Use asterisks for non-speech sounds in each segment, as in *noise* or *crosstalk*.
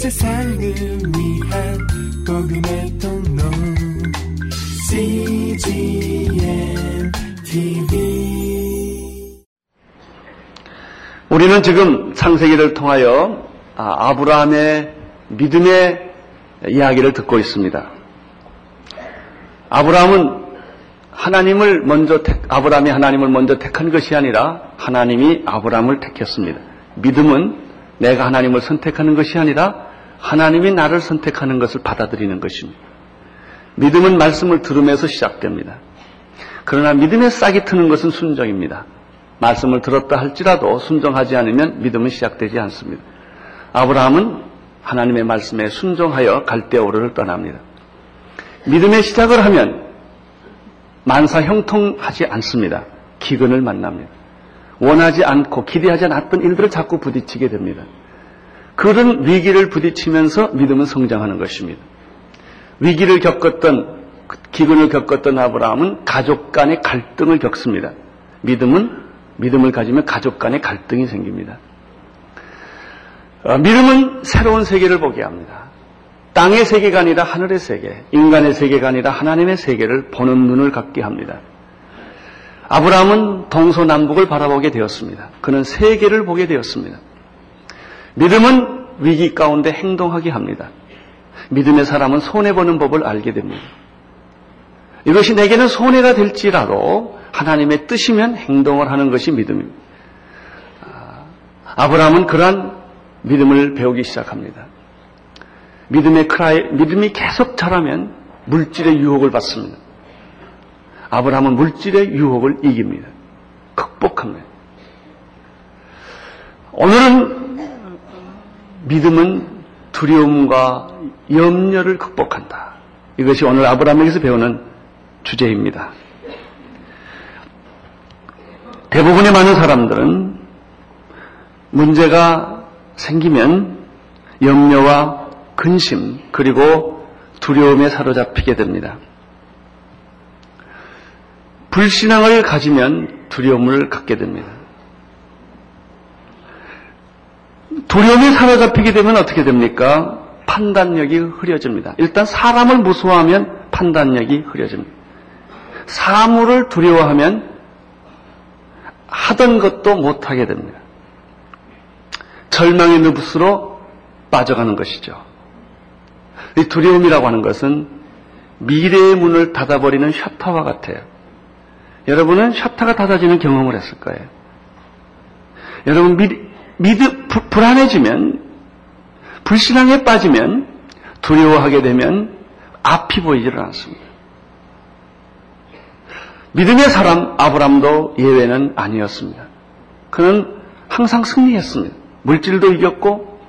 세상을 위한 복음의 통로 CGM TV 우리는 지금 창세기를 통하여 아, 아브라함의 믿음의 이야기를 듣고 있습니다. 아브라함은 하나님을 먼저 택, 아브라함이 하나님을 먼저 택한 것이 아니라 하나님이 아브라함을 택했습니다. 믿음은 내가 하나님을 선택하는 것이 아니라 하나님이 나를 선택하는 것을 받아들이는 것입니다. 믿음은 말씀을 들으면서 시작됩니다. 그러나 믿음의 싹이 트는 것은 순종입니다. 말씀을 들었다 할지라도 순종하지 않으면 믿음은 시작되지 않습니다. 아브라함은 하나님의 말씀에 순종하여 갈대오르를 떠납니다. 믿음의 시작을 하면 만사 형통하지 않습니다. 기근을 만납니다. 원하지 않고 기대하지 않았던 일들을 자꾸 부딪히게 됩니다. 그런 위기를 부딪히면서 믿음은 성장하는 것입니다. 위기를 겪었던 기근을 겪었던 아브라함은 가족 간의 갈등을 겪습니다. 믿음은 믿음을 가지면 가족 간의 갈등이 생깁니다. 어, 믿음은 새로운 세계를 보게 합니다. 땅의 세계가 아니라 하늘의 세계, 인간의 세계가 아니라 하나님의 세계를 보는 눈을 갖게 합니다. 아브라함은 동서남북을 바라보게 되었습니다. 그는 세계를 보게 되었습니다. 믿음은 위기 가운데 행동하게 합니다. 믿음의 사람은 손해보는 법을 알게 됩니다. 이것이 내게는 손해가 될지라도 하나님의 뜻이면 행동을 하는 것이 믿음입니다. 아, 아브라함은 그러한 믿음을 배우기 시작합니다. 믿음의 크라이, 믿음이 계속 자라면 물질의 유혹을 받습니다. 아브라함은 물질의 유혹을 이깁니다. 극복합니다. 오늘은 믿음은 두려움과 염려를 극복한다. 이것이 오늘 아브라함에게서 배우는 주제입니다. 대부분의 많은 사람들은 문제가 생기면 염려와 근심 그리고 두려움에 사로잡히게 됩니다. 불신앙을 가지면 두려움을 갖게 됩니다. 두려움에 사로잡히게 되면 어떻게 됩니까? 판단력이 흐려집니다. 일단 사람을 무서워하면 판단력이 흐려집니다. 사물을 두려워하면 하던 것도 못하게 됩니다. 절망의 늪으로 빠져가는 것이죠. 이 두려움이라고 하는 것은 미래의 문을 닫아버리는 셔터와 같아요. 여러분은 셔터가 닫아지는 경험을 했을 거예요. 여러분 믿 음 불안해지면 불신앙에 빠지면 두려워하게 되면 앞이 보이지를 않습니다. 믿음의 사람 아브람도 예외는 아니었습니다. 그는 항상 승리했습니다. 물질도 이겼고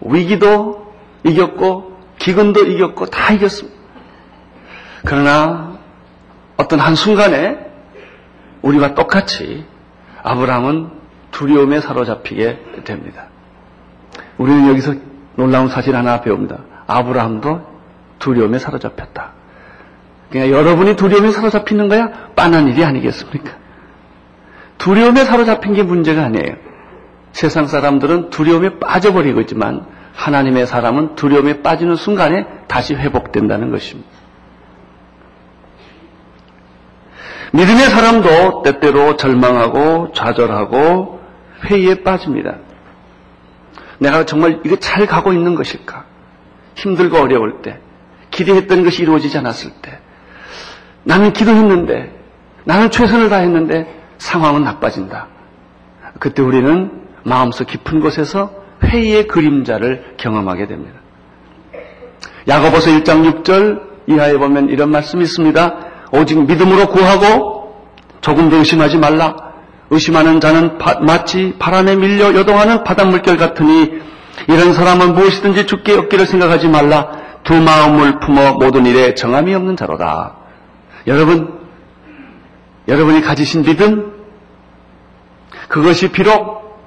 위기도 이겼고 기근도 이겼고 다 이겼습니다. 그러나 어떤 한순간에 우리와 똑같이 아브라함은 두려움에 사로잡히게 됩니다. 우리는 여기서 놀라운 사실 하나 배웁니다. 아브라함도 두려움에 사로잡혔다. 그러니까 여러분이 두려움에 사로잡히는 거야 빤한 일이 아니겠습니까? 두려움에 사로잡힌 게 문제가 아니에요. 세상 사람들은 두려움에 빠져버리고 있지만 하나님의 사람은 두려움에 빠지는 순간에 다시 회복된다는 것입니다. 믿음의 사람도 때때로 절망하고 좌절하고 회의에 빠집니다. 내가 정말 이거 잘 가고 있는 것일까? 힘들고 어려울 때, 기대했던 것이 이루어지지 않았을 때, 나는 기도했는데, 나는 최선을 다했는데 상황은 나빠진다. 그때 우리는 마음속 깊은 곳에서 회의의 그림자를 경험하게 됩니다. 야고보서 1장 6절 이하에 보면 이런 말씀이 있습니다. 오직 믿음으로 구하고 조금도 의심하지 말라. 의심하는 자는 바, 마치 바람에 밀려 요동하는 바닷물결 같으니 이런 사람은 무엇이든지 죽게 얻기를 생각하지 말라. 두 마음을 품어 모든 일에 정함이 없는 자로다. 여러분, 여러분이 가지신 믿음, 그것이 비록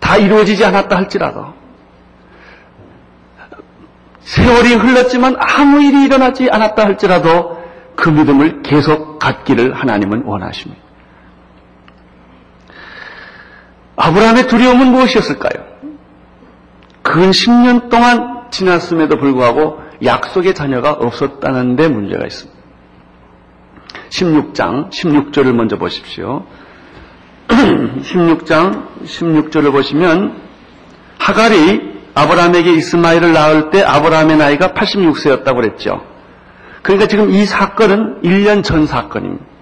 다 이루어지지 않았다 할지라도, 세월이 흘렀지만 아무 일이 일어나지 않았다 할지라도 그 믿음을 계속 갖기를 하나님은 원하십니다. 아브라함의 두려움은 무엇이었을까요? 그근 10년 동안 지났음에도 불구하고 약속의 자녀가 없었다는 데 문제가 있습니다. 16장 16절을 먼저 보십시오. *clears throat* 16장 16절을 보시면 하갈이 아브라함에게 이스마엘을 낳을 때 아브라함의 나이가 86세였다고 그랬죠. 그러니까 지금 이 사건은 1년 전 사건입니다.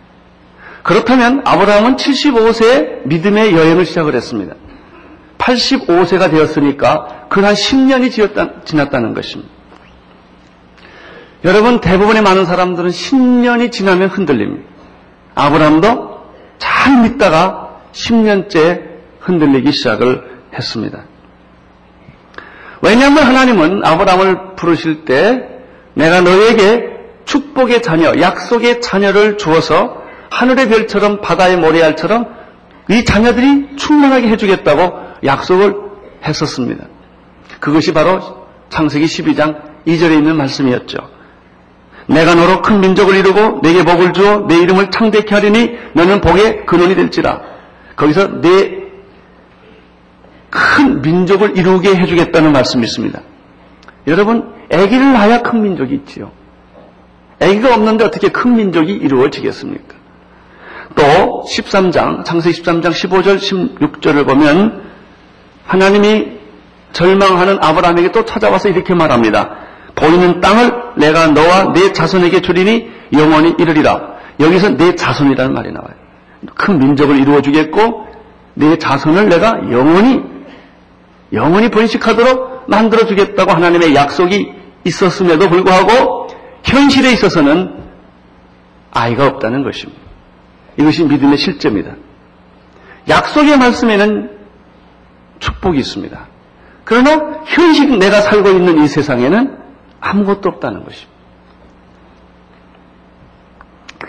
그렇다면 아브라함은 75세에 믿음의 여행을 시작을 했습니다. 85세가 되었으니까 그 한 10년이 지났다는 것입니다. 여러분 대부분의 많은 사람들은 10년이 지나면 흔들립니다. 아브라함도 잘 믿다가 10년째 흔들리기 시작을 했습니다. 왜냐하면 하나님은 아브라함을 부르실 때 내가 너에게 축복의 자녀, 약속의 자녀를 주어서 하늘의 별처럼 바다의 모래알처럼 이 자녀들이 충만하게 해주겠다고 약속을 했었습니다. 그것이 바로 창세기 12장 2절에 있는 말씀이었죠. 내가 너로 큰 민족을 이루고 내게 복을 주어 내 이름을 창대케 하리니 너는 복의 근원이 될지라. 거기서 내 큰 민족을 이루게 해주겠다는 말씀이 있습니다. 여러분, 아기를 낳아야 큰 민족이 있지요. 아기가 없는데 어떻게 큰 민족이 이루어지겠습니까? 또 13장, 창세기 13장 15절, 16절을 보면 하나님이 절망하는 아브라함에게 또 찾아와서 이렇게 말합니다. 보이는 땅을 내가 너와 내 자손에게 주리니 영원히 이르리라. 여기서 내 자손이라는 말이 나와요. 큰 민족을 이루어 주겠고 내 자손을 내가 영원히 영원히 번식하도록 만들어 주겠다고 하나님의 약속이 있었음에도 불구하고 현실에 있어서는 아이가 없다는 것입니다. 이것이 믿음의 실제입니다. 약속의 말씀에는 축복이 있습니다. 그러나 현실 내가 살고 있는 이 세상에는 아무것도 없다는 것입니다.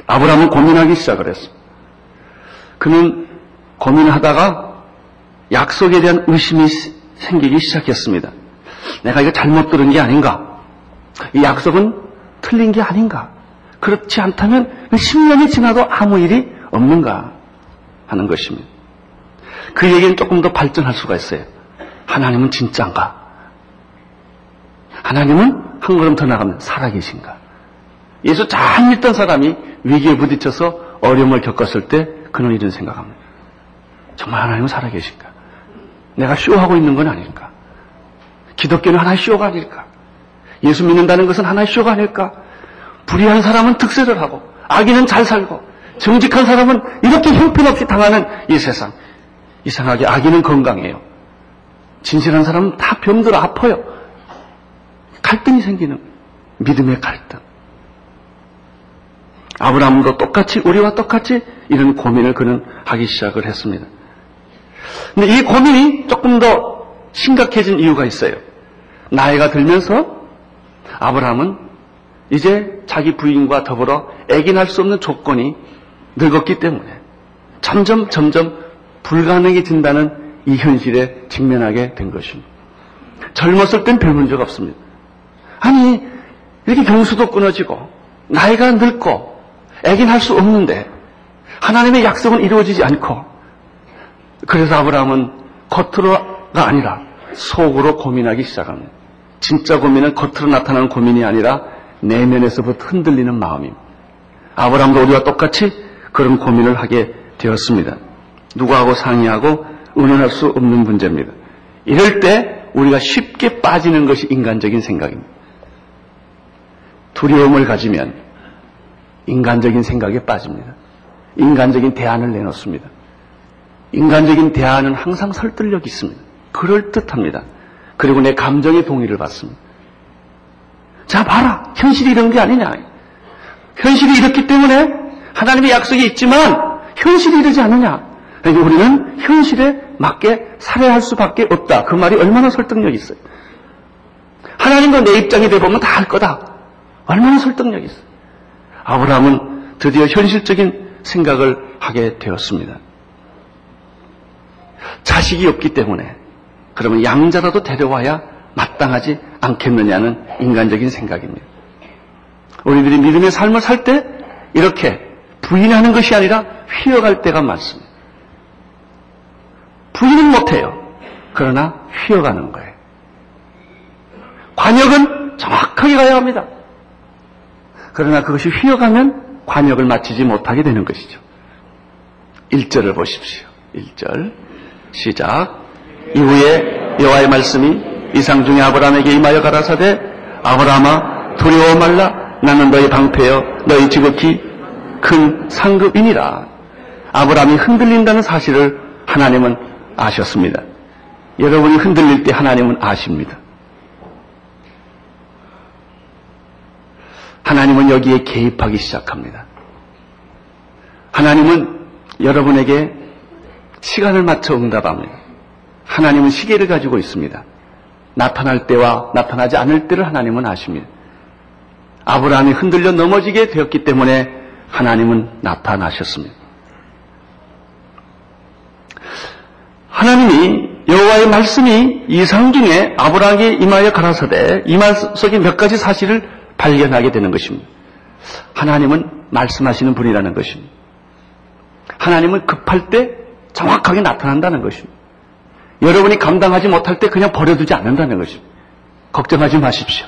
아브라함은 고민하기 시작을 했습니다. 그는 고민하다가 약속에 대한 의심이 생기기 시작했습니다. 내가 이거 잘못 들은 게 아닌가? 이 약속은 틀린 게 아닌가? 그렇지 않다면 10년이 지나도 아무 일이 없는가 하는 것입니다. 그 얘기는 조금 더 발전할 수가 있어요. 하나님은 진짜인가? 하나님은 한 걸음 더 나가면 살아계신가? 예수 잘 믿던 사람이 위기에 부딪혀서 어려움을 겪었을 때 그는 이런 생각합니다. 정말 하나님은 살아계신가? 내가 쇼하고 있는 건 아닐까? 기독교는 하나의 쇼가 아닐까? 예수 믿는다는 것은 하나의 쇼가 아닐까? 불의한 사람은 득세를 하고 악인은 잘 살고 정직한 사람은 이렇게 형편없이 당하는 이 세상. 이상하게 악인은 건강해요. 진실한 사람은 다 병들어 아파요. 갈등이 생기는 믿음의 갈등. 아브라함도 똑같이 우리와 똑같이 이런 고민을 그는 하기 시작을 했습니다. 근데 이 고민이 조금 더 심각해진 이유가 있어요. 나이가 들면서 아브라함은 이제 자기 부인과 더불어 애긴할 수 없는 조건이 늙었기 때문에 점점 점점 불가능해진다는 이 현실에 직면하게 된 것입니다. 젊었을 땐 별 문제가 없습니다. 아니 이렇게 경수도 끊어지고 나이가 늙고 애긴할 수 없는데 하나님의 약속은 이루어지지 않고 그래서 아브라함은 겉으로가 아니라 속으로 고민하기 시작합니다. 진짜 고민은 겉으로 나타나는 고민이 아니라 내면에서부터 흔들리는 마음입니다. 아브라함도 우리와 똑같이 그런 고민을 하게 되었습니다. 누구하고 상의하고 의논할 수 없는 문제입니다. 이럴 때 우리가 쉽게 빠지는 것이 인간적인 생각입니다. 두려움을 가지면 인간적인 생각에 빠집니다. 인간적인 대안을 내놓습니다. 인간적인 대안은 항상 설득력이 있습니다. 그럴듯합니다. 그리고 내 감정의 동의를 받습니다. 자, 봐라. 현실이 이런 게 아니냐. 현실이 이렇기 때문에 하나님의 약속이 있지만 현실이 이러지 않느냐. 그러니까 우리는 현실에 맞게 살아야 할 수밖에 없다. 그 말이 얼마나 설득력이 있어요. 하나님과 내 입장이 돼보면 다 할 거다. 얼마나 설득력이 있어요. 아브라함은 드디어 현실적인 생각을 하게 되었습니다. 자식이 없기 때문에 그러면 양자라도 데려와야 마땅하지 않겠느냐는 인간적인 생각입니다. 우리들이 믿음의 삶을 살 때 이렇게 부인하는 것이 아니라 휘어갈 때가 많습니다. 부인은 못해요. 그러나 휘어가는 거예요. 관역은 정확하게 가야 합니다. 그러나 그것이 휘어가면 관역을 마치지 못하게 되는 것이죠. 1절을 보십시오. 1절 시작 이후에 여호와의 말씀이 이상 중에 아브라함에게 임하여 가라사대 아브라함아 두려워 말라 나는 너희 방패여 너희 지극히 큰 상급이니라 아브라함이 흔들린다는 사실을 하나님은 아셨습니다. 여러분이 흔들릴 때 하나님은 아십니다. 하나님은 여기에 개입하기 시작합니다. 하나님은 여러분에게 시간을 맞춰 응답합니다. 하나님은 시계를 가지고 있습니다. 나타날 때와 나타나지 않을 때를 하나님은 아십니다. 아브라함이 흔들려 넘어지게 되었기 때문에 하나님은 나타나셨습니다. 하나님이 여호와의 말씀이 이상 중에 아브라함에게 임하여 가라사대 이 말 속에 몇 가지 사실을 발견하게 되는 것입니다. 하나님은 말씀하시는 분이라는 것입니다. 하나님은 급할 때 정확하게 나타난다는 것입니다. 여러분이 감당하지 못할 때 그냥 버려두지 않는다는 것입니다. 걱정하지 마십시오.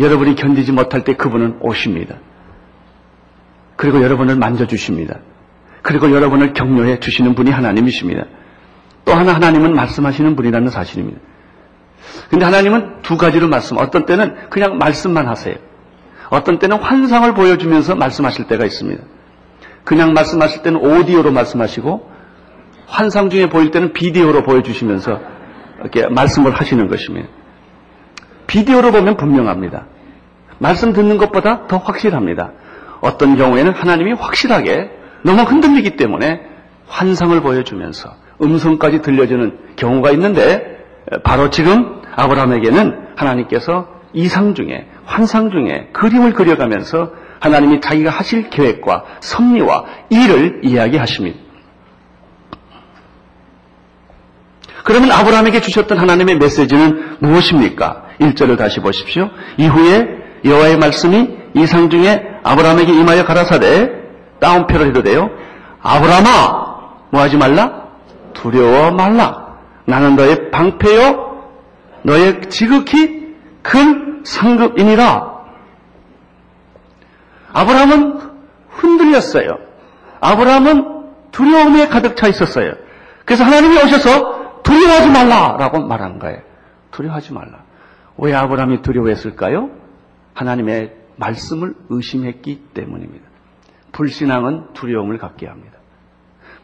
여러분이 견디지 못할 때 그분은 오십니다. 그리고 여러분을 만져주십니다. 그리고 여러분을 격려해 주시는 분이 하나님이십니다. 또 하나 하나님은 말씀하시는 분이라는 사실입니다. 근데 하나님은 두 가지로 말씀, 어떤 때는 그냥 말씀만 하세요. 어떤 때는 환상을 보여주면서 말씀하실 때가 있습니다. 그냥 말씀하실 때는 오디오로 말씀하시고 환상 중에 보일 때는 비디오로 보여주시면서 이렇게 말씀을 하시는 것입니다. 비디오로 보면 분명합니다. 말씀 듣는 것보다 더 확실합니다. 어떤 경우에는 하나님이 확실하게 너무 흔들리기 때문에 환상을 보여주면서 음성까지 들려주는 경우가 있는데 바로 지금 아브라함에게는 하나님께서 이상 중에 환상 중에 그림을 그려가면서 하나님이 자기가 하실 계획과 섭리와 일을 이야기하십니다. 그러면 아브라함에게 주셨던 하나님의 메시지는 무엇입니까? 1절을 다시 보십시오. 이후에 여호와의 말씀이 이상 중에 아브라함에게 임하여 가라사대 다운표를 해도 돼요. 아브라함아 뭐하지 말라? 두려워 말라. 나는 너의 방패요 너의 지극히 큰 상급이니라. 아브라함은 흔들렸어요. 아브라함은 두려움에 가득 차 있었어요. 그래서 하나님이 오셔서 두려워하지 말라라고 말한 거예요. 두려워하지 말라. 왜 아브라함이 두려워했을까요? 하나님의 말씀을 의심했기 때문입니다. 불신앙은 두려움을 갖게 합니다.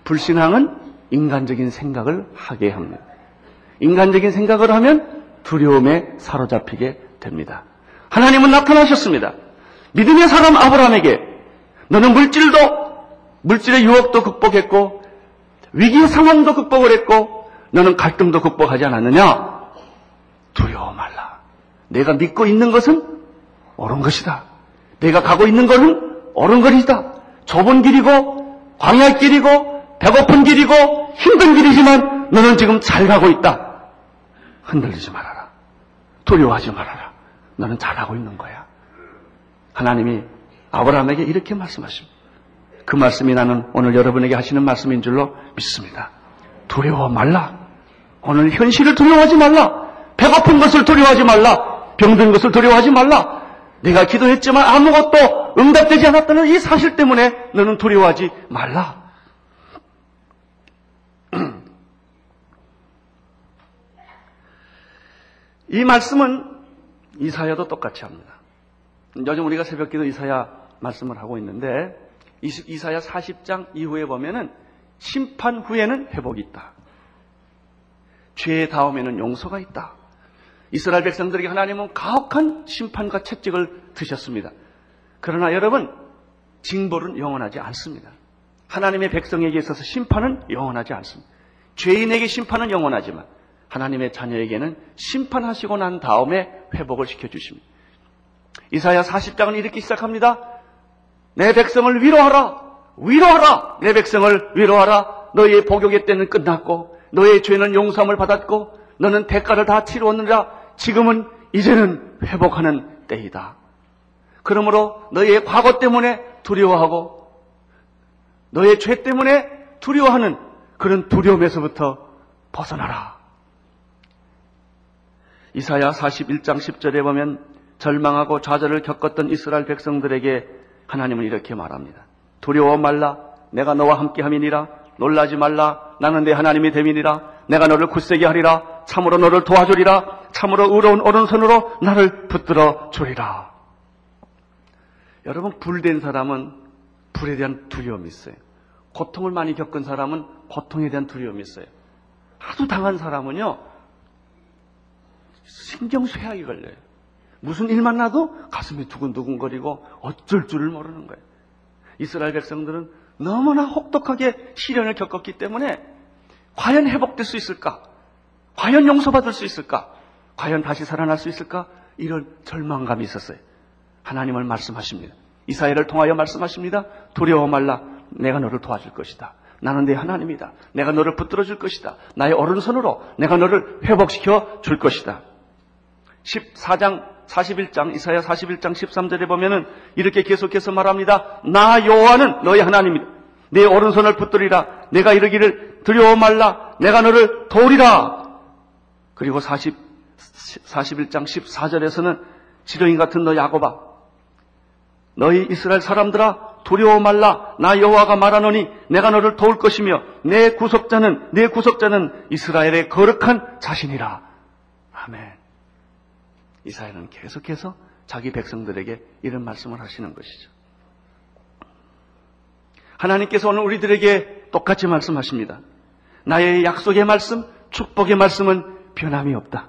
불신앙은 인간적인 생각을 하게 합니다. 인간적인 생각을 하면 두려움에 사로잡히게 됩니다. 하나님은 나타나셨습니다. 믿음의 사람 아브라함에게 너는 물질도 물질의 유혹도 극복했고 위기 상황도 극복을 했고 너는 갈등도 극복하지 않았느냐? 두려워 말라. 내가 믿고 있는 것은 옳은 것이다. 내가 가고 있는 것은 옳은 것이다. 좁은 길이고 광야 길이고 배고픈 길이고 힘든 길이지만 너는 지금 잘 가고 있다. 흔들리지 말아라. 두려워하지 말아라. 너는 잘하고 있는 거야. 하나님이 아브라함에게 이렇게 말씀하십니다. 그 말씀이 나는 오늘 여러분에게 하시는 말씀인 줄로 믿습니다. 두려워 말라. 오늘 현실을 두려워하지 말라. 배고픈 것을 두려워하지 말라. 병든 것을 두려워하지 말라. 내가 기도했지만 아무것도 응답되지 않았다는 이 사실 때문에 너는 두려워하지 말라. *clears throat* 이 말씀은 이사야도 똑같이 합니다. 요즘 우리가 새벽기도 이사야 말씀을 하고 있는데 이사야 40장 이후에 보면은 심판 후에는 회복이 있다. 죄 다음에는 용서가 있다. 이스라엘 백성들에게 하나님은 가혹한 심판과 채찍을 드셨습니다. 그러나 여러분, 징벌은 영원하지 않습니다. 하나님의 백성에게 있어서 심판은 영원하지 않습니다. 죄인에게 심판은 영원하지만 하나님의 자녀에게는 심판하시고 난 다음에 회복을 시켜주십니다. 이사야 40장은 이렇게 시작합니다. 내 백성을 위로하라! 위로하라! 내 백성을 위로하라! 너의 복역의 때는 끝났고, 너의 죄는 용서함을 받았고, 너는 대가를 다 치루었느라 지금은 이제는 회복하는 때이다. 그러므로 너의 과거 때문에 두려워하고, 너의 죄 때문에 두려워하는 그런 두려움에서부터 벗어나라. 이사야 41장 10절에 보면 절망하고 좌절을 겪었던 이스라엘 백성들에게 하나님은 이렇게 말합니다. 두려워 말라. 내가 너와 함께 함이니라. 놀라지 말라. 나는 내 하나님이 됨이니라. 내가 너를 굳세게 하리라. 참으로 너를 도와주리라. 참으로 의로운 오른손으로 나를 붙들어 주리라. 여러분, 불된 사람은 불에 대한 두려움이 있어요. 고통을 많이 겪은 사람은 고통에 대한 두려움이 있어요. 하도 당한 사람은요, 신경 쇠약이 걸려요. 무슨 일만 나도 가슴이 두근두근거리고 어쩔 줄을 모르는 거예요. 이스라엘 백성들은 너무나 혹독하게 시련을 겪었기 때문에 과연 회복될 수 있을까? 과연 용서받을 수 있을까? 과연 다시 살아날 수 있을까? 이런 절망감이 있었어요. 하나님을 말씀하십니다. 이사야를 통하여 말씀하십니다. 두려워 말라. 내가 너를 도와줄 것이다. 나는 내 하나님이다. 내가 너를 붙들어 줄 것이다. 나의 오른손으로 내가 너를 회복시켜 줄 것이다. 14장 41장 이사야 41장 13절에 보면은 이렇게 계속해서 말합니다. 나 여호와는 너의 하나님이다. 내 오른손을 붙들이라. 내가 이르기를 두려워 말라. 내가 너를 도우리라. 그리고 40 41장 14절에서는 지렁이 같은 너 야고바 너희 이스라엘 사람들아 두려워 말라 나 여호와가 말하노니 내가 너를 도울 것이며 내 구속자는 내 구속자는 이스라엘의 거룩한 자신이라 아멘 이사야는 계속해서 자기 백성들에게 이런 말씀을 하시는 것이죠 하나님께서 오늘 우리들에게 똑같이 말씀하십니다 나의 약속의 말씀 축복의 말씀은 변함이 없다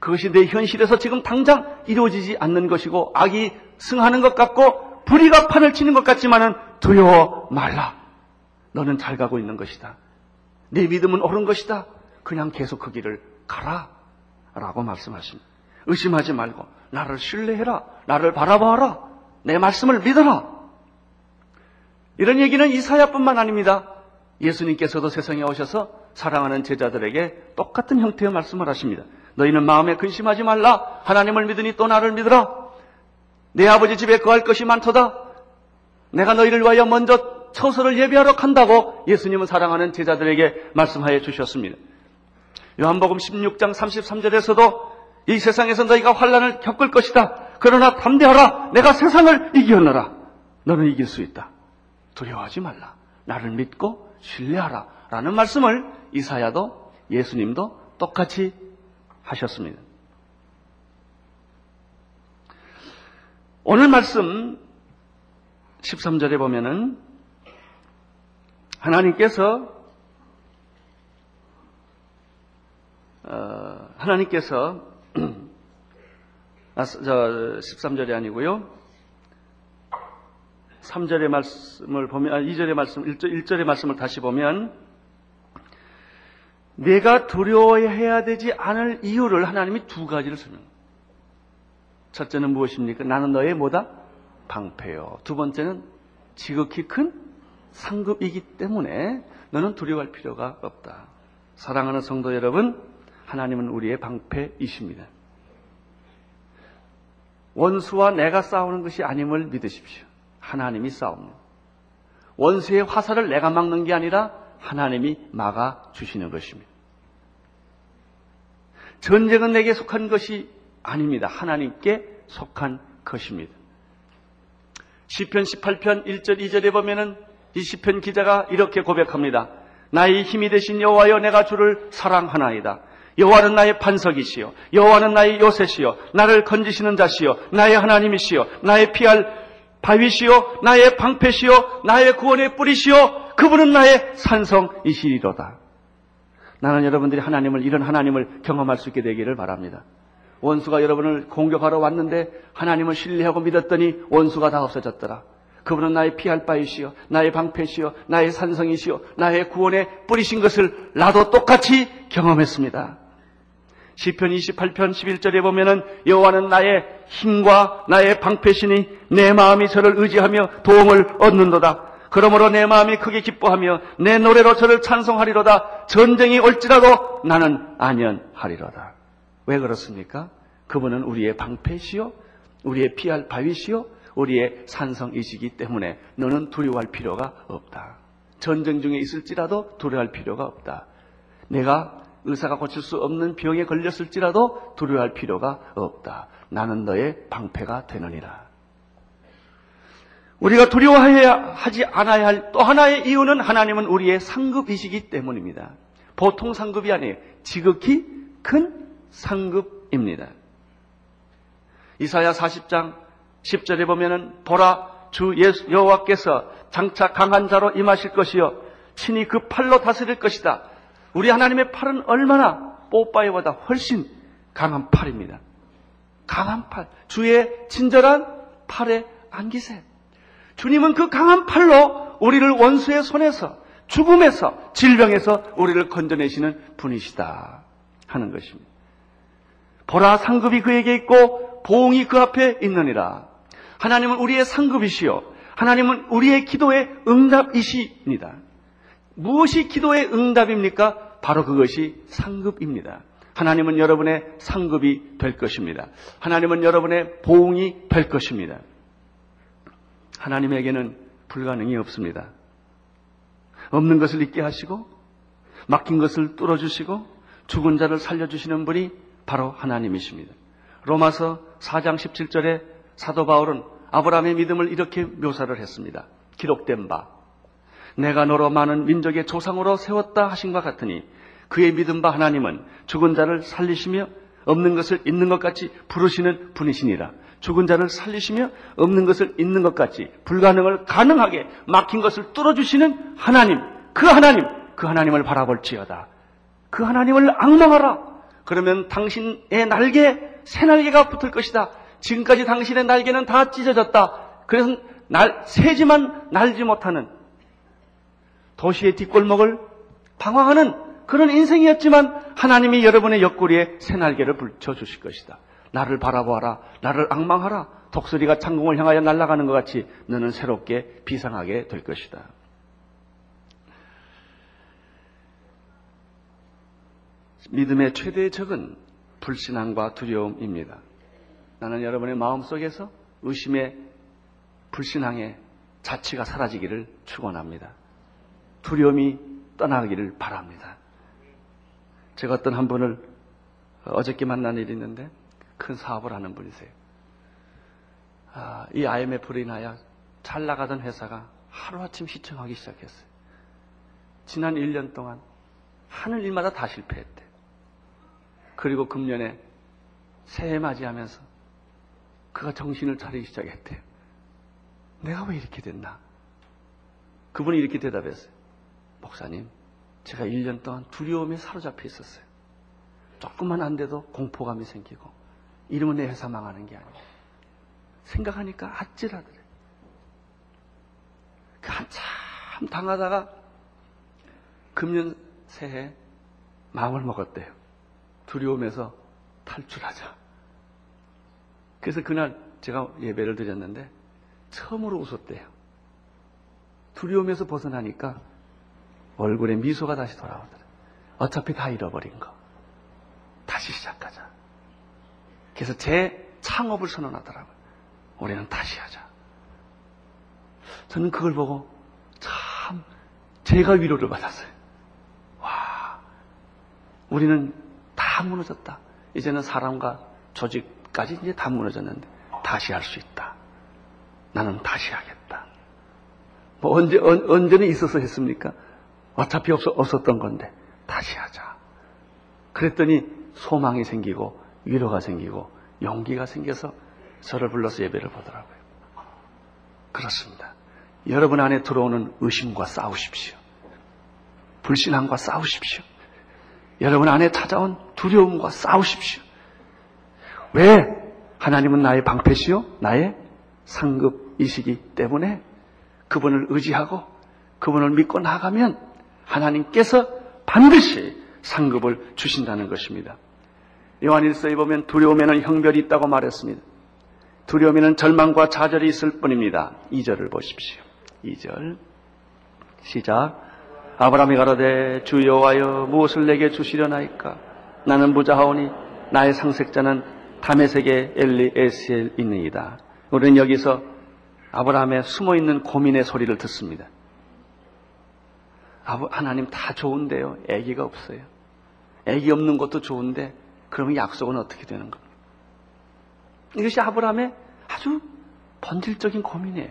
그것이 내 현실에서 지금 당장 이루어지지 않는 것이고 악이 승하는 것 같고 불의가 판을 치는 것 같지만은 두려워 말라. 너는 잘 가고 있는 것이다. 내 믿음은 옳은 것이다. 그냥 계속 그 길을 가라. 라고 말씀하십니다. 의심하지 말고 나를 신뢰해라. 나를 바라봐라. 내 말씀을 믿어라. 이런 얘기는 이사야뿐만 아닙니다. 예수님께서도 세상에 오셔서 사랑하는 제자들에게 똑같은 형태의 말씀을 하십니다. 너희는 마음에 근심하지 말라. 하나님을 믿으니 또 나를 믿으라. 내 아버지 집에 거할 것이 많도다. 내가 너희를 위하여 먼저 처소를 예비하러 간다고 예수님은 사랑하는 제자들에게 말씀하여 주셨습니다. 요한복음 16장 33절에서도 이 세상에서 너희가 환란을 겪을 것이다. 그러나 담대하라. 내가 세상을 이겼노라. 너는 이길 수 있다. 두려워하지 말라. 나를 믿고 신뢰하라. 라는 말씀을 이사야도 예수님도 똑같이 하셨습니다. 오늘 말씀 13절에 보면은 하나님께서 어, 하나님께서 *clears throat* 아, 저 13절이 아니고요. 3절의 말씀을 보면 아, 2절의 말씀 1절, 1절의 말씀을 다시 보면 내가 두려워해야 되지 않을 이유를 하나님이 두 가지를 설명. 첫째는 무엇입니까? 나는 너의 뭐다? 방패요. 두 번째는 지극히 큰 상급이기 때문에 너는 두려워할 필요가 없다. 사랑하는 성도 여러분, 하나님은 우리의 방패이십니다. 원수와 내가 싸우는 것이 아님을 믿으십시오. 하나님이 싸웁니다. 원수의 화살을 내가 막는 게 아니라 하나님이 막아 주시는 것입니다. 전쟁은 내게 속한 것이 아닙니다. 하나님께 속한 것입니다. 시편 18편 1절 2절에 보면은 이 시편 기자가 이렇게 고백합니다. 나의 힘이 되신 여호와여 내가 주를 사랑하나이다. 여호와는 나의 반석이시요 여호와는 나의 요새시요 나를 건지시는 자시요 나의 하나님이시요 나의 피할 바위시요 나의 방패시요 나의 구원의 뿌리시요 그분은 나의 산성이시리로다. 나는 여러분들이 하나님을 이런 하나님을 경험할 수 있게 되기를 바랍니다. 원수가 여러분을 공격하러 왔는데 하나님을 신뢰하고 믿었더니 원수가 다 없어졌더라. 그분은 나의 피할 바이시요, 나의 방패시요, 나의 산성이시요, 나의 구원에 뿌리신 것을 나도 똑같이 경험했습니다. 시편 28편 11절에 보면은 여호와는 나의 힘과 나의 방패시니 내 마음이 저를 의지하며 도움을 얻는도다. 그러므로 내 마음이 크게 기뻐하며 내 노래로 저를 찬송하리로다. 전쟁이 올지라도 나는 안연하리로다. 왜 그렇습니까? 그분은 우리의 방패시요, 우리의 피할 바위시요, 우리의 산성이시기 때문에 너는 두려워할 필요가 없다. 전쟁 중에 있을지라도 두려워할 필요가 없다. 내가 의사가 고칠 수 없는 병에 걸렸을지라도 두려워할 필요가 없다. 나는 너의 방패가 되느니라. 우리가 두려워해야 하지 않아야 할 또 하나의 이유는 하나님은 우리의 상급이시기 때문입니다. 보통 상급이 아니에요. 지극히 큰 상급입니다. 이사야 40장 10절에 보면은 보라 주 여호와께서 장차 강한 자로 임하실 것이요 친히 그 팔로 다스릴 것이다. 우리 하나님의 팔은 얼마나 뽀빠이보다 훨씬 강한 팔입니다. 강한 팔. 주의 친절한 팔에 안기세. 주님은 그 강한 팔로 우리를 원수의 손에서 죽음에서 질병에서 우리를 건져내시는 분이시다 하는 것입니다. 보라 상급이 그에게 있고 보응이 그 앞에 있느니라. 하나님은 우리의 상급이시요. 하나님은 우리의 기도의 응답이십니다. 무엇이 기도의 응답입니까? 바로 그것이 상급입니다. 하나님은 여러분의 상급이 될 것입니다. 하나님은 여러분의 보응이 될 것입니다. 하나님에게는 불가능이 없습니다. 없는 것을 있게 하시고 막힌 것을 뚫어주시고 죽은 자를 살려주시는 분이 바로 하나님이십니다. 로마서 4장 17절에 사도 바울은 아브라함의 믿음을 이렇게 묘사를 했습니다. 기록된 바 내가 너로 많은 민족의 조상으로 세웠다 하신 것 같으니 그의 믿음 바 하나님은 죽은 자를 살리시며 없는 것을 있는 것 같이 부르시는 분이시니라. 죽은 자를 살리시며 없는 것을 있는 것 같이 불가능을 가능하게 막힌 것을 뚫어주시는 하나님, 그 하나님, 그 하나님을 바라볼지어다. 그 하나님을 악망하라. 그러면 당신의 날개, 새 날개가 붙을 것이다. 지금까지 당신의 날개는 다 찢어졌다. 그래서 날, 새지만 날지 못하는 도시의 뒷골목을 방황하는 그런 인생이었지만 하나님이 여러분의 옆구리에 새 날개를 붙여주실 것이다. 나를 바라보아라. 나를 악망하라. 독수리가 창공을 향하여 날아가는 것 같이 너는 새롭게 비상하게 될 것이다. 믿음의 최대의 적은 불신앙과 두려움입니다. 나는 여러분의 마음 속에서 의심의 불신앙의 자취가 사라지기를 축원합니다. 두려움이 떠나기를 바랍니다. 제가 어떤 한 분을 어저께 만난 일이 있는데 큰 사업을 하는 분이세요. 아, 이 IMF로 인하여 잘 나가던 회사가 하루아침 시청하기 시작했어요. 지난 1년 동안 하는 일마다 다 실패했대. 그리고 금년에 새해 맞이하면서 그가 정신을 차리기 시작했대요. 내가 왜 이렇게 됐나? 그분이 이렇게 대답했어요. 목사님, 제가 1년 동안 두려움에 사로잡혀 있었어요. 조금만 안 돼도 공포감이 생기고, 이러면 내 회사 망하는 게 아니에요. 생각하니까 아찔하더래. 그 한참 당하다가 금년 새해 마음을 먹었대요. 두려움에서 탈출하자. 그래서 그날 제가 예배를 드렸는데 처음으로 웃었대요. 두려움에서 벗어나니까 얼굴에 미소가 다시 돌아오더라. 어차피 다 잃어버린 거. 다시 시작하자. 그래서 제 창업을 선언하더라고요. 우리는 다시 하자. 저는 그걸 보고 참 제가 위로를 받았어요. 와, 우리는 다 무너졌다. 이제는 사람과 조직까지 이제 다 무너졌는데 다시 할 수 있다. 나는 다시 하겠다. 뭐 언제 언, 언제는 있어서 했습니까? 어차피 없, 없었던 건데 다시 하자. 그랬더니 소망이 생기고 위로가 생기고 용기가 생겨서 저를 불러서 예배를 보더라고요. 그렇습니다. 여러분 안에 들어오는 의심과 싸우십시오. 불신앙과 싸우십시오. 여러분 안에 찾아온 두려움과 싸우십시오. 왜? 하나님은 나의 방패시요? 나의 상급이시기 때문에 그분을 의지하고 그분을 믿고 나가면 하나님께서 반드시 상급을 주신다는 것입니다. 요한일서에 보면 두려움에는 형별이 있다고 말했습니다. 두려움에는 절망과 좌절이 있을 뿐입니다. 2절을 보십시오. 2절 시작 아브라함이 가로되 주 여호와여 무엇을 내게 주시려나이까 나는 부자하오니 나의 상색자는 다메섹의 엘리 에스엘 있느이다. 우리는 여기서 아브라함의 숨어있는 고민의 소리를 듣습니다. 하나님 다 좋은데요. 애기가 없어요. 애기 없는 것도 좋은데 그러면 약속은 어떻게 되는 겁니까? 이것이 아브라함의 아주 본질적인 고민이에요.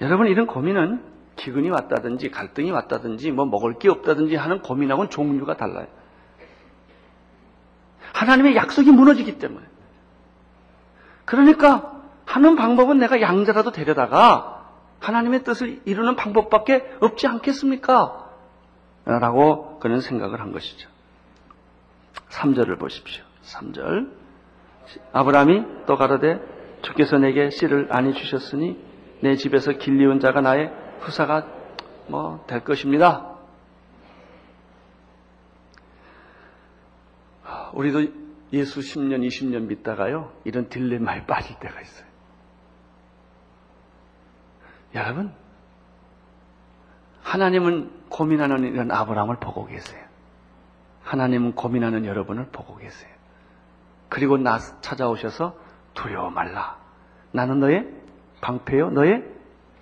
여러분 이런 고민은 기근이 왔다든지 갈등이 왔다든지 뭐 먹을 게 없다든지 하는 고민하고는 종류가 달라요. 하나님의 약속이 무너지기 때문에. 그러니까 하는 방법은 내가 양자라도 데려다가 하나님의 뜻을 이루는 방법밖에 없지 않겠습니까? 라고 그는 생각을 한 것이죠. 3절을 보십시오. 3절. 아브라함이 또 가로되 주께서 내게 씨를 아니 주셨으니 내 집에서 길리운 자가 나의 후사가 뭐 될 것입니다. 우리도 예수 10년, 20년 믿다가요, 이런 딜레마에 빠질 때가 있어요. 여러분, 하나님은 고민하는 이런 아브라함을 보고 계세요. 하나님은 고민하는 여러분을 보고 계세요. 그리고 나 찾아오셔서 두려워 말라. 나는 너의 방패요, 너의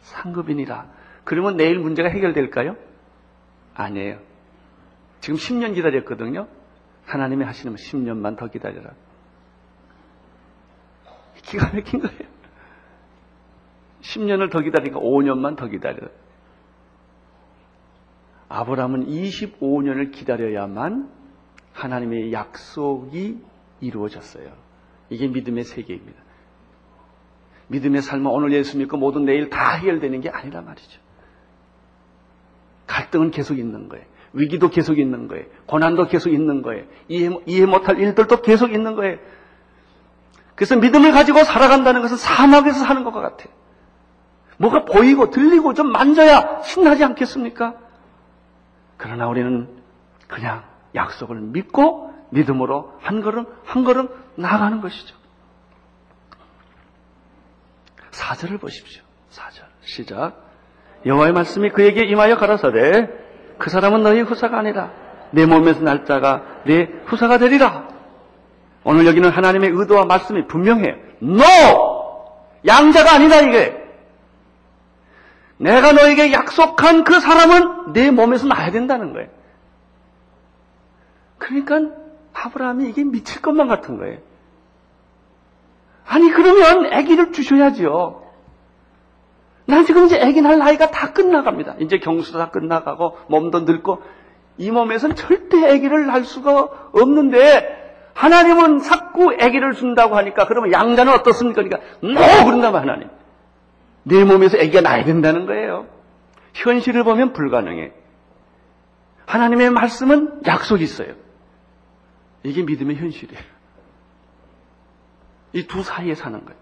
상급이니라. 그러면 내일 문제가 해결될까요? 아니에요. 지금 10년 기다렸거든요. 하나님이 하시는 10년만 더 기다려라. 기가 막힌 거예요. 10년을 더 기다리니까 5년만 더 기다려라. 아브라함은 25년을 기다려야만 하나님의 약속이 이루어졌어요. 이게 믿음의 세계입니다. 믿음의 삶은 오늘 예수 믿고 모든 내일 다 해결되는 게 아니란 말이죠. 갈등은 계속 있는 거예요. 위기도 계속 있는 거예요. 고난도 계속 있는 거예요. 이해, 이해 못할 일들도 계속 있는 거예요. 그래서 믿음을 가지고 살아간다는 것은 사막에서 사는 것과 같아요. 뭐가 보이고 들리고 좀 만져야 신나지 않겠습니까? 그러나 우리는 그냥 약속을 믿고 믿음으로 한 걸음 한 걸음 나아가는 것이죠. 사절을 보십시오. 사절 시작. 여호와의 말씀이 그에게 임하여 가라사대 그 사람은 너희 후사가 아니라 내 몸에서 날 자가 내 후사가 되리라. 오늘 여기는 하나님의 의도와 말씀이 분명해요. No! 양자가 아니다 이게. 내가 너에게 약속한 그 사람은 내 몸에서 나야 된다는 거예요. 그러니까 아브라함이 이게 미칠 것만 같은 거예요. 아니 그러면 아기를 주셔야지요. 난 지금 이제 아기 날 나이가 다 끝나갑니다. 이제 경수도 다 끝나가고 몸도 늙고 이 몸에서는 절대 아기를 낳을 수가 없는데 하나님은 자꾸 아기를 준다고 하니까 그러면 양자는 어떻습니까? 그러니까 너 그런다면 하나님 내 몸에서 아기가 나야 된다는 거예요. 현실을 보면 불가능해. 하나님의 말씀은 약속이 있어요. 이게 믿음의 현실이에요. 이 두 사이에 사는 거예요.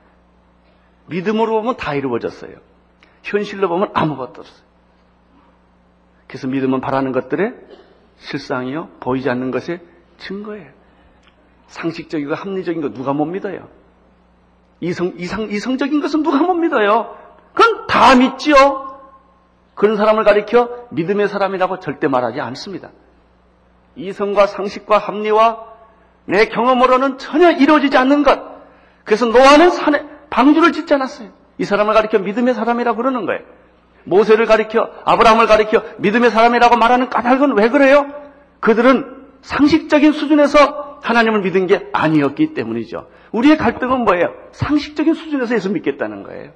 믿음으로 보면 다 이루어졌어요. 현실로 보면 아무것도 없어요. 그래서 믿음은 바라는 것들의 실상이요. 보이지 않는 것의 증거예요. 상식적이고 합리적인 거 누가 못 믿어요? 이성, 이상, 이성적인 것은 누가 못 믿어요? 다 믿지요? 그런 사람을 가리켜 믿음의 사람이라고 절대 말하지 않습니다. 이성과 상식과 합리와 내 경험으로는 전혀 이루어지지 않는 것. 그래서 노아는 산에 방주를 짓지 않았어요. 이 사람을 가리켜 믿음의 사람이라고 그러는 거예요. 모세를 가리켜 아브라함을 가리켜 믿음의 사람이라고 말하는 까닭은 왜 그래요? 그들은 상식적인 수준에서 하나님을 믿은 게 아니었기 때문이죠. 우리의 갈등은 뭐예요? 상식적인 수준에서 예수 믿겠다는 거예요.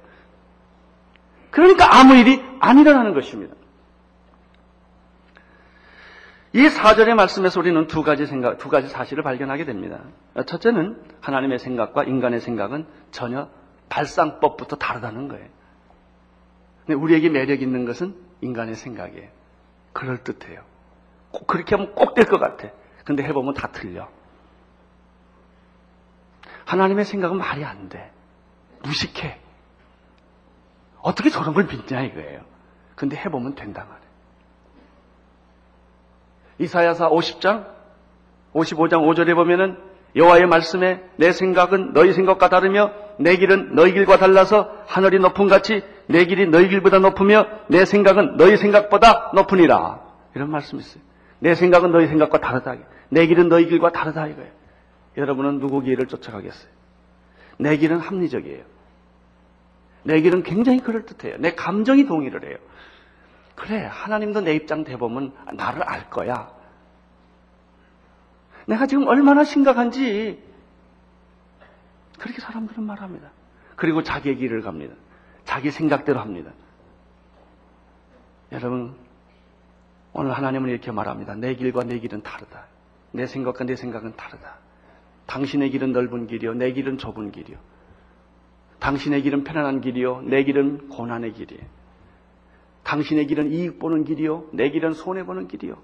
그러니까 아무 일이 안 일어나는 것입니다. 이 사절의 말씀에서 우리는 두 가지 생각, 두 가지 사실을 발견하게 됩니다. 첫째는 하나님의 생각과 인간의 생각은 전혀 발상법부터 다르다는 거예요. 근데 우리에게 매력 있는 것은 인간의 생각이에요. 그럴듯해요. 꼭 그렇게 하면 꼭 될 것 같아. 근데 해보면 다 틀려. 하나님의 생각은 말이 안 돼. 무식해. 어떻게 저런 걸 믿냐 이거예요. 근데 해보면 된다 말이에요. 이사야사 50장, 55장 5절에 보면은 여호와의 말씀에 내 생각은 너희 생각과 다르며 내 길은 너희 길과 달라서 하늘이 높은 같이 내 길이 너희 길보다 높으며 내 생각은 너희 생각보다 높으니라. 이런 말씀이 있어요. 내 생각은 너희 생각과 다르다. 내 길은 너희 길과 다르다 이거예요. 여러분은 누구 길을 쫓아가겠어요? 내 길은 합리적이에요. 내 길은 굉장히 그럴듯해요. 내 감정이 동의를 해요. 그래, 하나님도 내 입장 대보면 나를 알 거야. 내가 지금 얼마나 심각한지 그렇게 사람들은 말합니다. 그리고 자기의 길을 갑니다. 자기 생각대로 합니다. 여러분, 오늘 하나님은 이렇게 말합니다. 내 길과 내 길은 다르다. 내 생각과 내 생각은 다르다. 당신의 길은 넓은 길이요. 내 길은 좁은 길이요. 당신의 길은 편안한 길이요. 내 길은 고난의 길이에요. 당신의 길은 이익 보는 길이요. 내 길은 손해 보는 길이요.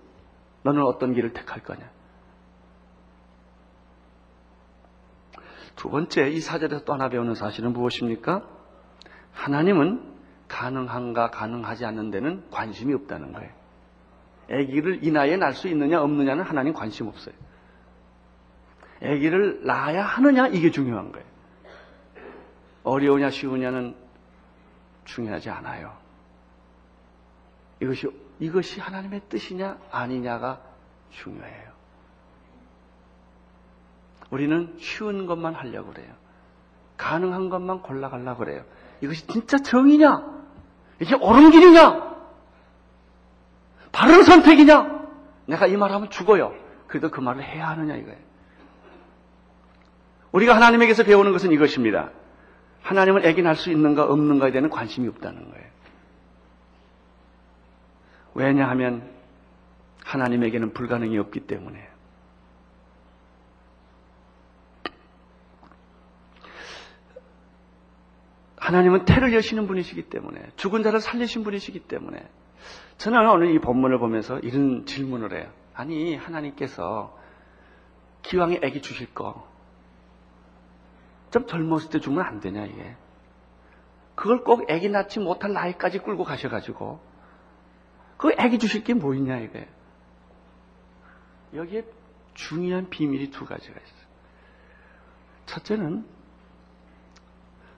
너는 어떤 길을 택할 거냐? 두 번째, 이 사절에서 또 하나 배우는 사실은 무엇입니까? 하나님은 가능한가 가능하지 않는 데는 관심이 없다는 거예요. 아기를 이 나이에 낳을 수 있느냐 없느냐는 하나님 관심 없어요. 아기를 낳아야 하느냐 이게 중요한 거예요. 어려우냐 쉬우냐는 중요하지 않아요. 이것이 이것이 하나님의 뜻이냐 아니냐가 중요해요. 우리는 쉬운 것만 하려고 그래요. 가능한 것만 골라가려고 그래요. 이것이 진짜 정이냐? 이게 옳은 길이냐? 바른 선택이냐? 내가 이 말하면 죽어요. 그래도 그 말을 해야 하느냐 이거예요. 우리가 하나님에게서 배우는 것은 이것입니다. 하나님을 날수 있는가 없는가에 대한 관심이 없다는 거예요. 왜냐하면 하나님에게는 불가능이 없기 때문에. 하나님은 태를 여시는 분이시기 때문에 죽은 자를 살리신 분이시기 때문에 저는 오늘 이 본문을 보면서 이런 질문을 해요. 아니 하나님께서 기왕에 애기 주실 거 좀 젊었을 때 주면 안 되냐 이게 그걸 꼭 애기 낳지 못할 나이까지 끌고 가셔가지고 그 애기 주실 게 뭐 있냐 이게 여기에 중요한 비밀이 두 가지가 있어요. 첫째는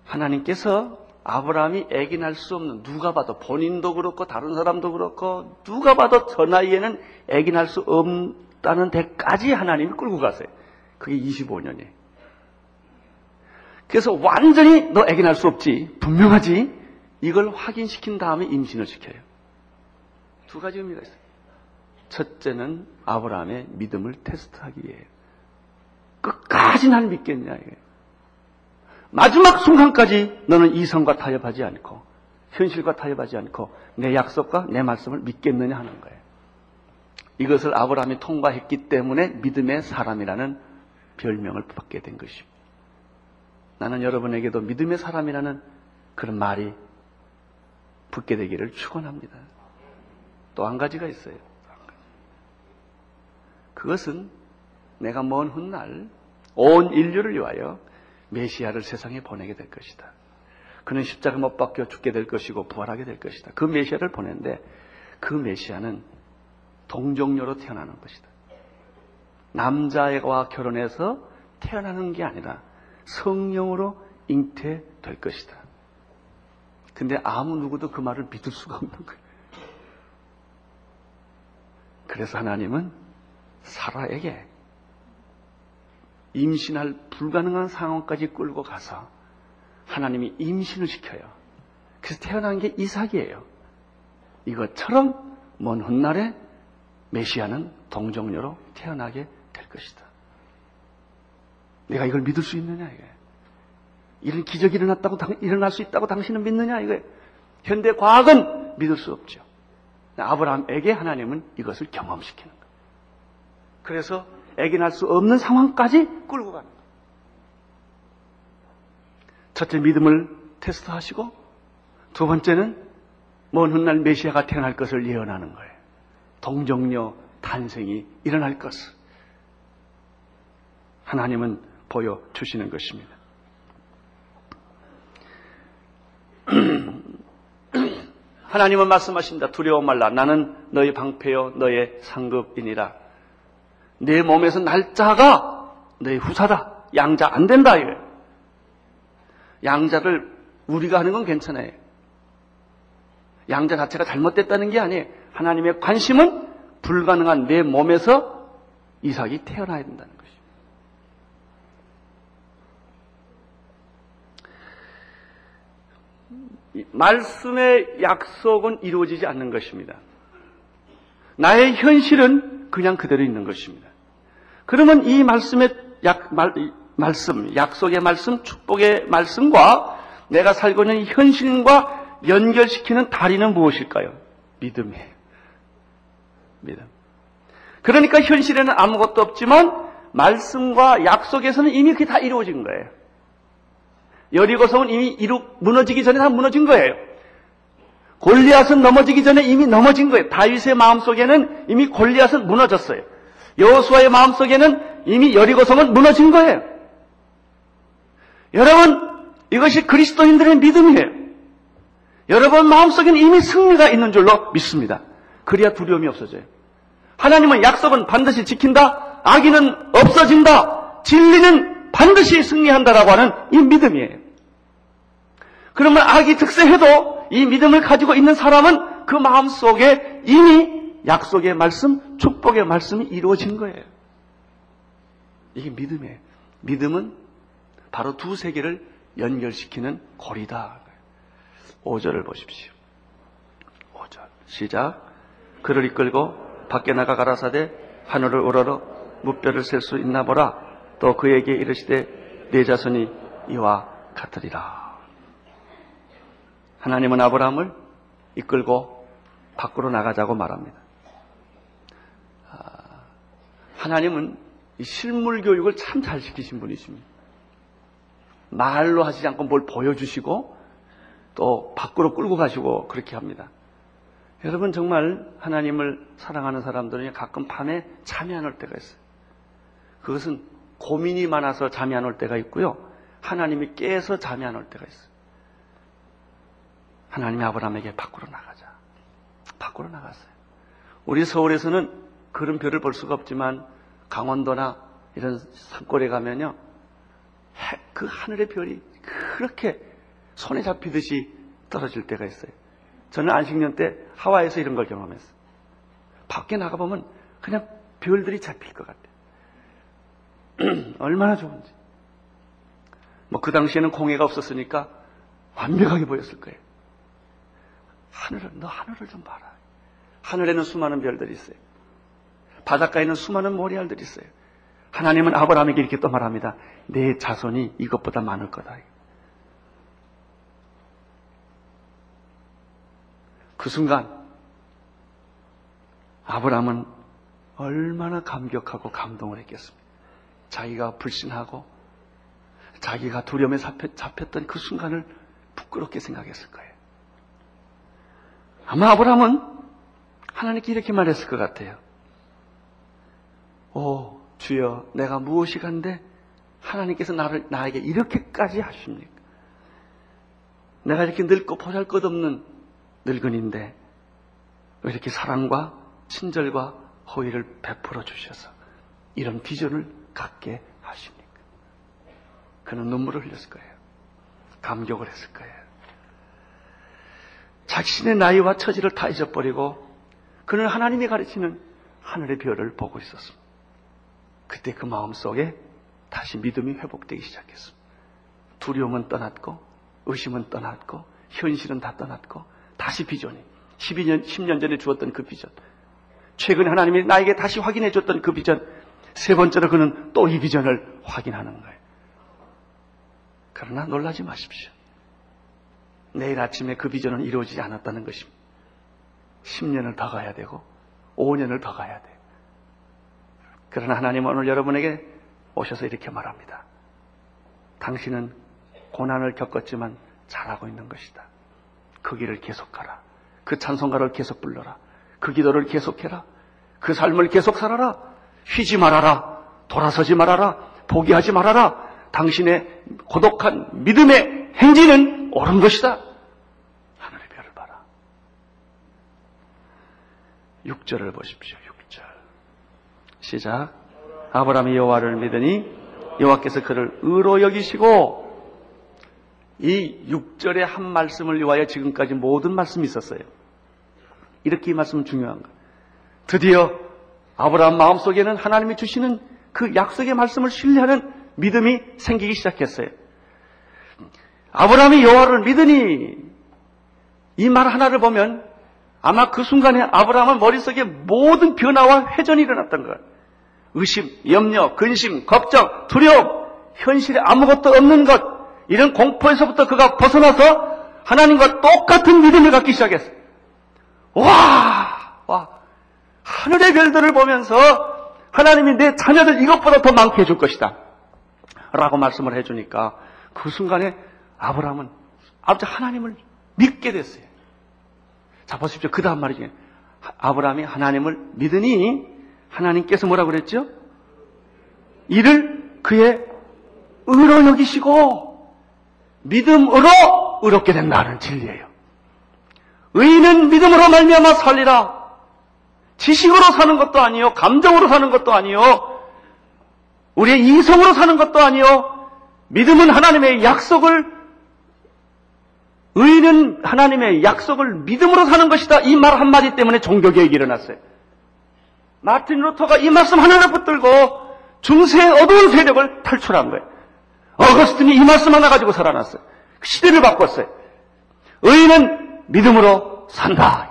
하나님께서 아브라함이 애기 낳을 수 없는 누가 봐도 본인도 그렇고 다른 사람도 그렇고 누가 봐도 저 나이에는 애기 낳을 수 없다는 데까지 하나님이 끌고 가세요. 그게 25년이에요. 그래서 완전히 너 애기 낳을 수 없지 분명하지 이걸 확인시킨 다음에 임신을 시켜요. 두 가지 의미가 있어요. 첫째는 아브라함의 믿음을 테스트하기 위해요. 끝까지 날 믿겠냐 이게. 마지막 순간까지 너는 이성과 타협하지 않고 현실과 타협하지 않고 내 약속과 내 말씀을 믿겠느냐 하는 거예요. 이것을 아브라함이 통과했기 때문에 믿음의 사람이라는 별명을 받게 된 것입니다. 나는 여러분에게도 믿음의 사람이라는 그런 말이 붙게 되기를 축원합니다. 또 한 가지가 있어요. 그것은 내가 먼 훗날 온 인류를 위하여 메시아를 세상에 보내게 될 것이다. 그는 십자가 못 박혀 죽게 될 것이고 부활하게 될 것이다. 그 메시아를 보내는데 그 메시아는 동정녀로 태어나는 것이다. 남자와 결혼해서 태어나는 게 아니라 성령으로 잉태될 것이다. 근데 아무 누구도 그 말을 믿을 수가 없는 거예요. 그래서 하나님은 사라에게 임신할 불가능한 상황까지 끌고 가서 하나님이 임신을 시켜요. 그래서 태어난 게 이삭이에요. 이것처럼 먼 훗날에 메시아는 동정녀로 태어나게 될 것이다. 내가 이걸 믿을 수 있느냐 이게. 이런 기적이 일어났다고 일어날 수 있다고 당신은 믿느냐 이거. 현대 과학은 믿을 수 없죠. 아브라함에게 하나님은 이것을 경험시키는 거예요. 그래서 애기 낳을 수 없는 상황까지 끌고 가는 거예요. 첫째 믿음을 테스트하시고 두 번째는 먼 훗날 메시아가 태어날 것을 예언하는 거예요. 동정녀 탄생이 일어날 것을 하나님은 보여주시는 것입니다. *clears throat* 하나님은 말씀하십니다. 두려워 말라. 나는 너희 방패요, 너의 상급이니라. 내 몸에서 날짜가 너의 후사다. 양자 안 된다. 이거예요. 양자를 우리가 하는 건 괜찮아요. 양자 자체가 잘못됐다는 게 아니에요. 하나님의 관심은 불가능한 내 몸에서 이삭이 태어나야 된다는 것입니 말씀의 약속은 이루어지지 않는 것입니다. 나의 현실은 그냥 그대로 있는 것입니다. 그러면 이 말씀의 약, 말, 말씀, 약속의 말씀, 축복의 말씀과 내가 살고 있는 현실과 연결시키는 다리는 무엇일까요? 믿음이에요. 믿음. 그러니까 현실에는 아무것도 없지만 말씀과 약속에서는 이미 그게 다 이루어진 거예요. 여리고성은 이미 이루, 무너지기 전에 다 무너진 거예요. 골리앗은 넘어지기 전에 이미 넘어진 거예요. 다윗의 마음속에는 이미 골리앗은 무너졌어요. 여호수아의 마음속에는 이미 여리고성은 무너진 거예요. 여러분, 이것이 그리스도인들의 믿음이에요. 여러분 마음속에는 이미 승리가 있는 줄로 믿습니다. 그래야 두려움이 없어져요. 하나님은 약속은 반드시 지킨다. 악인은 없어진다. 진리는 반드시 승리한다라고 하는 이 믿음이에요. 그러면 악이 득세해도 이 믿음을 가지고 있는 사람은 그 마음 속에 이미 약속의 말씀, 축복의 말씀이 이루어진 거예요. 이게 믿음이에요. 믿음은 바로 두 세계를 연결시키는 고리다. 5절을 보십시오. 5절. 시작. 그를 이끌고 밖에 나가 가라사대 하늘을 우러러 무뼈를 셀 수 있나 보라. 또 그에게 이르시되 내 자손이 이와 같으리라. 하나님은 아브라함을 이끌고 밖으로 나가자고 말합니다. 아, 하나님은 실물 교육을 참 잘 시키신 분이십니다. 말로 하시지 않고 뭘 보여주시고 또 밖으로 끌고 가시고 그렇게 합니다. 여러분 정말 하나님을 사랑하는 사람들은 가끔 밤에 잠이 안 올 때가 있어요. 그것은 고민이 많아서 잠이 안 올 때가 있고요. 하나님이 깨서 잠이 안 올 때가 있어요. 하나님이 아브라함에게 밖으로 나가자. 밖으로 나갔어요. 우리 서울에서는 그런 별을 볼 수가 없지만 강원도나 이런 산골에 가면요. 그 하늘의 별이 그렇게 손에 잡히듯이 떨어질 때가 있어요. 저는 안식년 때 하와이에서 이런 걸 경험했어요. 밖에 나가보면 그냥 별들이 잡힐 것 같아요. *clears throat* 얼마나 좋은지. 뭐 그 당시에는 공해가 없었으니까 완벽하게 보였을 거예요. 하늘을, 너 하늘을 좀 봐라. 하늘에는 수많은 별들이 있어요. 바닷가에는 수많은 모래알들이 있어요. 하나님은 아브라함에게 이렇게 또 말합니다. 내 자손이 이것보다 많을 거다. 그 순간 아브라함은 얼마나 감격하고 감동을 했겠습니까? 자기가 불신하고 자기가 두려움에 잡혔던 그 순간을 부끄럽게 생각했을 거예요. 아마 아브라함은 하나님께 이렇게 말했을 것 같아요. 오, 주여, 내가 무엇이 간데 하나님께서 나를, 나에게 이렇게까지 하십니까? 내가 이렇게 늙고 보잘 것 없는 늙은인데, 왜 이렇게 사랑과 친절과 호의를 베풀어 주셔서 이런 비전을 갖게 하십니까? 그는 눈물을 흘렸을 거예요. 감격을 했을 거예요. 자신의 나이와 처지를 다 잊어버리고 그는 하나님이 가르치는 하늘의 별을 보고 있었습니다. 그때 그 마음 속에 다시 믿음이 회복되기 시작했습니다. 두려움은 떠났고 의심은 떠났고 현실은 다 떠났고 다시 비전이 12년 10년 전에 주었던 그 비전 최근에 하나님이 나에게 다시 확인해 줬던 그 비전 세 번째로 그는 또 이 비전을 확인하는 거예요. 그러나 놀라지 마십시오. 내일 아침에 그 비전은 이루어지지 않았다는 것입니다. 10년을 더 가야 되고 5년을 더 가야 돼요. 그러나 하나님은 오늘 여러분에게 오셔서 이렇게 말합니다. 당신은 고난을 겪었지만 잘하고 있는 것이다. 그 길을 계속하라. 그 찬송가를 계속 불러라. 그 기도를 계속해라. 그 삶을 계속 살아라. 쉬지 말아라. 돌아서지 말아라. 포기하지 말아라. 당신의 고독한 믿음의 행진은 옳은 것이다. 하늘의 별을 봐라. 6절을 보십시오. 6절. 시작. 아브라함이 여호와를 믿으니 여호와께서 그를 의로 여기시고 이 6절의 한 말씀을 위하여 지금까지 모든 말씀이 있었어요. 이렇게 이 말씀은 중요한 거예요. 드디어 아브라함 마음속에는 하나님이 주시는 그 약속의 말씀을 신뢰하는 믿음이 생기기 시작했어요. 아브라함이 여호와를 믿으니 이 말 하나를 보면 아마 그 순간에 아브라함은 머릿속에 모든 변화와 회전이 일어났던 거예요. 의심, 염려, 근심, 걱정, 두려움, 현실에 아무것도 없는 것, 이런 공포에서부터 그가 벗어나서 하나님과 똑같은 믿음을 갖기 시작했어요. 와, 와, 하늘의 별들을 보면서 하나님이 내 자녀들 이것보다 더 많게 해줄 것이다. 라고 말씀을 해주니까 그 순간에 아브라함은 아버지 하나님을 믿게 됐어요. 자, 보십시오. 그 다음 말이죠. 아브라함이 하나님을 믿으니 하나님께서 뭐라고 그랬죠? 이를 그의 의로 여기시고 믿음으로 의롭게 된다는 진리예요. 의인은 믿음으로 말미암아 살리라. 지식으로 사는 것도 아니요, 감정으로 사는 것도 아니요, 우리의 이성으로 사는 것도 아니요. 믿음은 하나님의 약속을 의인은 하나님의 약속을 믿음으로 사는 것이다. 이 말 한마디 때문에 종교개혁이 일어났어요. 마틴 루터가 이 말씀 하나를 붙들고 중세의 어두운 세력을 탈출한 거예요. 어거스틴이 이 말씀 하나 가지고 살아났어요. 시대를 바꿨어요. 의인은 믿음으로 산다.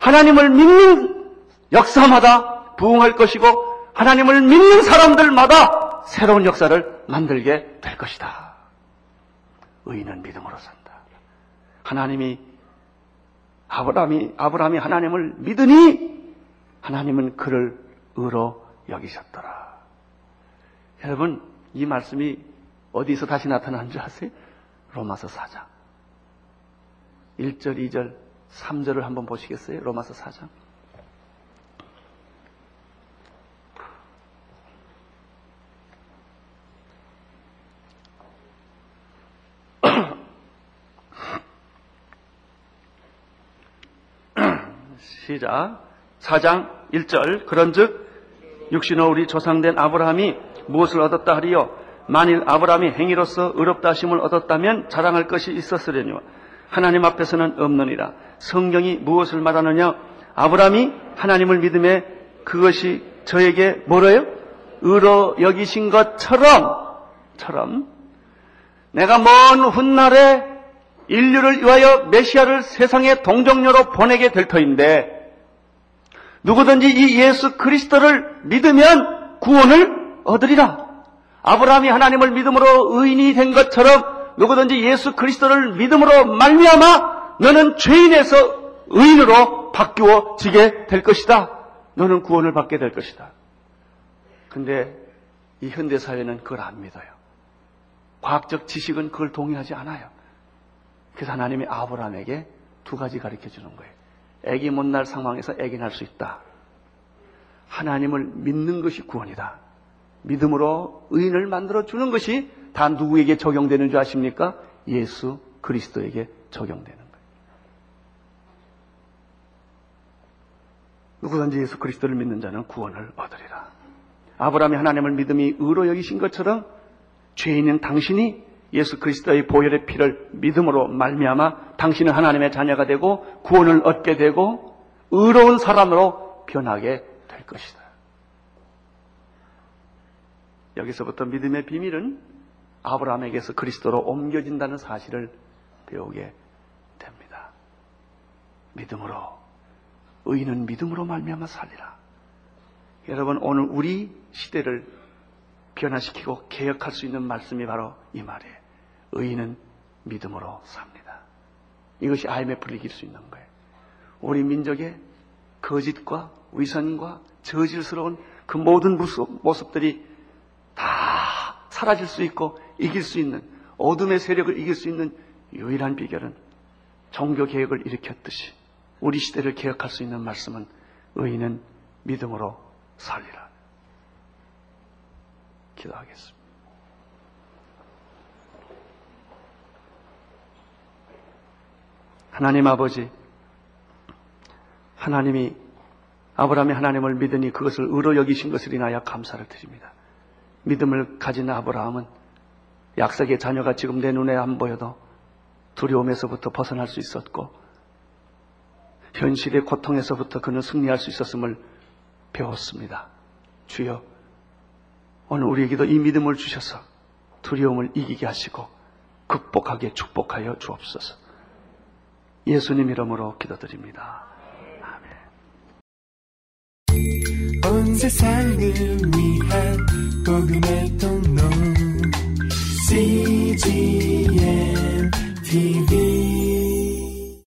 하나님을 믿는 역사마다 부흥할 것이고 하나님을 믿는 사람들마다 새로운 역사를 만들게 될 것이다. 의인은 믿음으로 산다. 하나님이 아브라함이 아브라함이 하나님을 믿으니 하나님은 그를 의로 여기셨더라. 여러분 이 말씀이 어디서 다시 나타나는 줄 아세요? 로마서 4장. 1절, 2절, 3절을 한번 보시겠어요? 로마서 4장. *clears throat* 시작. 4장 1절. 그런즉 육신으로 우리 조상된 아브라함이 무엇을 얻었다 하리요? 만일 아브라함이 행위로서 의롭다 하심을 얻었다면 자랑할 것이 있었으려니와 하나님 앞에서는 없느니라. 성경이 무엇을 말하느냐? 아브라함이 하나님을 믿음에 그것이 저에게 뭐래요? 의로 여기신 것처럼 처럼 내가 먼 훗날에 인류를 위하여 메시아를 세상의 동정녀로 보내게 될 터인데 누구든지 이 예수 그리스도를 믿으면 구원을 얻으리라. 아브라함이 하나님을 믿음으로 의인이 된 것처럼 누구든지 예수 그리스도를 믿음으로 말미암아 너는 죄인에서 의인으로 바뀌어지게 될 것이다. 너는 구원을 받게 될 것이다. 근데 이 현대 사회는 그걸 안 믿어요. 과학적 지식은 그걸 동의하지 않아요. 그래서 하나님이 아브라함에게 두 가지 가르쳐 주는 거예요. 애기 못 날 상황에서 애기 날 수 있다. 하나님을 믿는 것이 구원이다. 믿음으로 의인을 만들어 주는 것이 다 누구에게 적용되는 줄 아십니까? 예수 그리스도에게 적용되는 거예요. 누구든지 예수 그리스도를 믿는 자는 구원을 얻으리라. 아브라함이 하나님을 믿음이 의로 여기신 것처럼 죄인인 당신이 예수 그리스도의 보혈의 피를 믿음으로 말미암아 당신은 하나님의 자녀가 되고 구원을 얻게 되고 의로운 사람으로 변하게 될 것이다. 여기서부터 믿음의 비밀은 아브라함에게서 그리스도로 옮겨진다는 사실을 배우게 됩니다. 믿음으로 의인은 믿음으로 말미암아 살리라. 여러분 오늘 우리 시대를 변화시키고 개혁할 수 있는 말씀이 바로 이 말이에요. 의인은 믿음으로 삽니다. 이것이 IMF를 이길 수 있는 거예요. 우리 민족의 거짓과 위선과 저질스러운 그 모든 모습들이 다 사라질 수 있고 이길 수 있는 어둠의 세력을 이길 수 있는 유일한 비결은 종교 개혁을 일으켰듯이 우리 시대를 개혁할 수 있는 말씀은 의인은 믿음으로 살리라. 기도하겠습니다. 하나님 아버지, 하나님이 아브라함이 하나님을 믿으니 그것을 의로 여기신 것을 인하여 감사를 드립니다. 믿음을 가진 아브라함은 약속의 자녀가 지금 내 눈에 안 보여도 두려움에서부터 벗어날 수 있었고 현실의 고통에서부터 그는 승리할 수 있었음을 배웠습니다. 주여, 오늘 우리에게도 이 믿음을 주셔서 두려움을 이기게 하시고 극복하게 축복하여 주옵소서. 예수님 이름으로 기도드립니다. 아멘.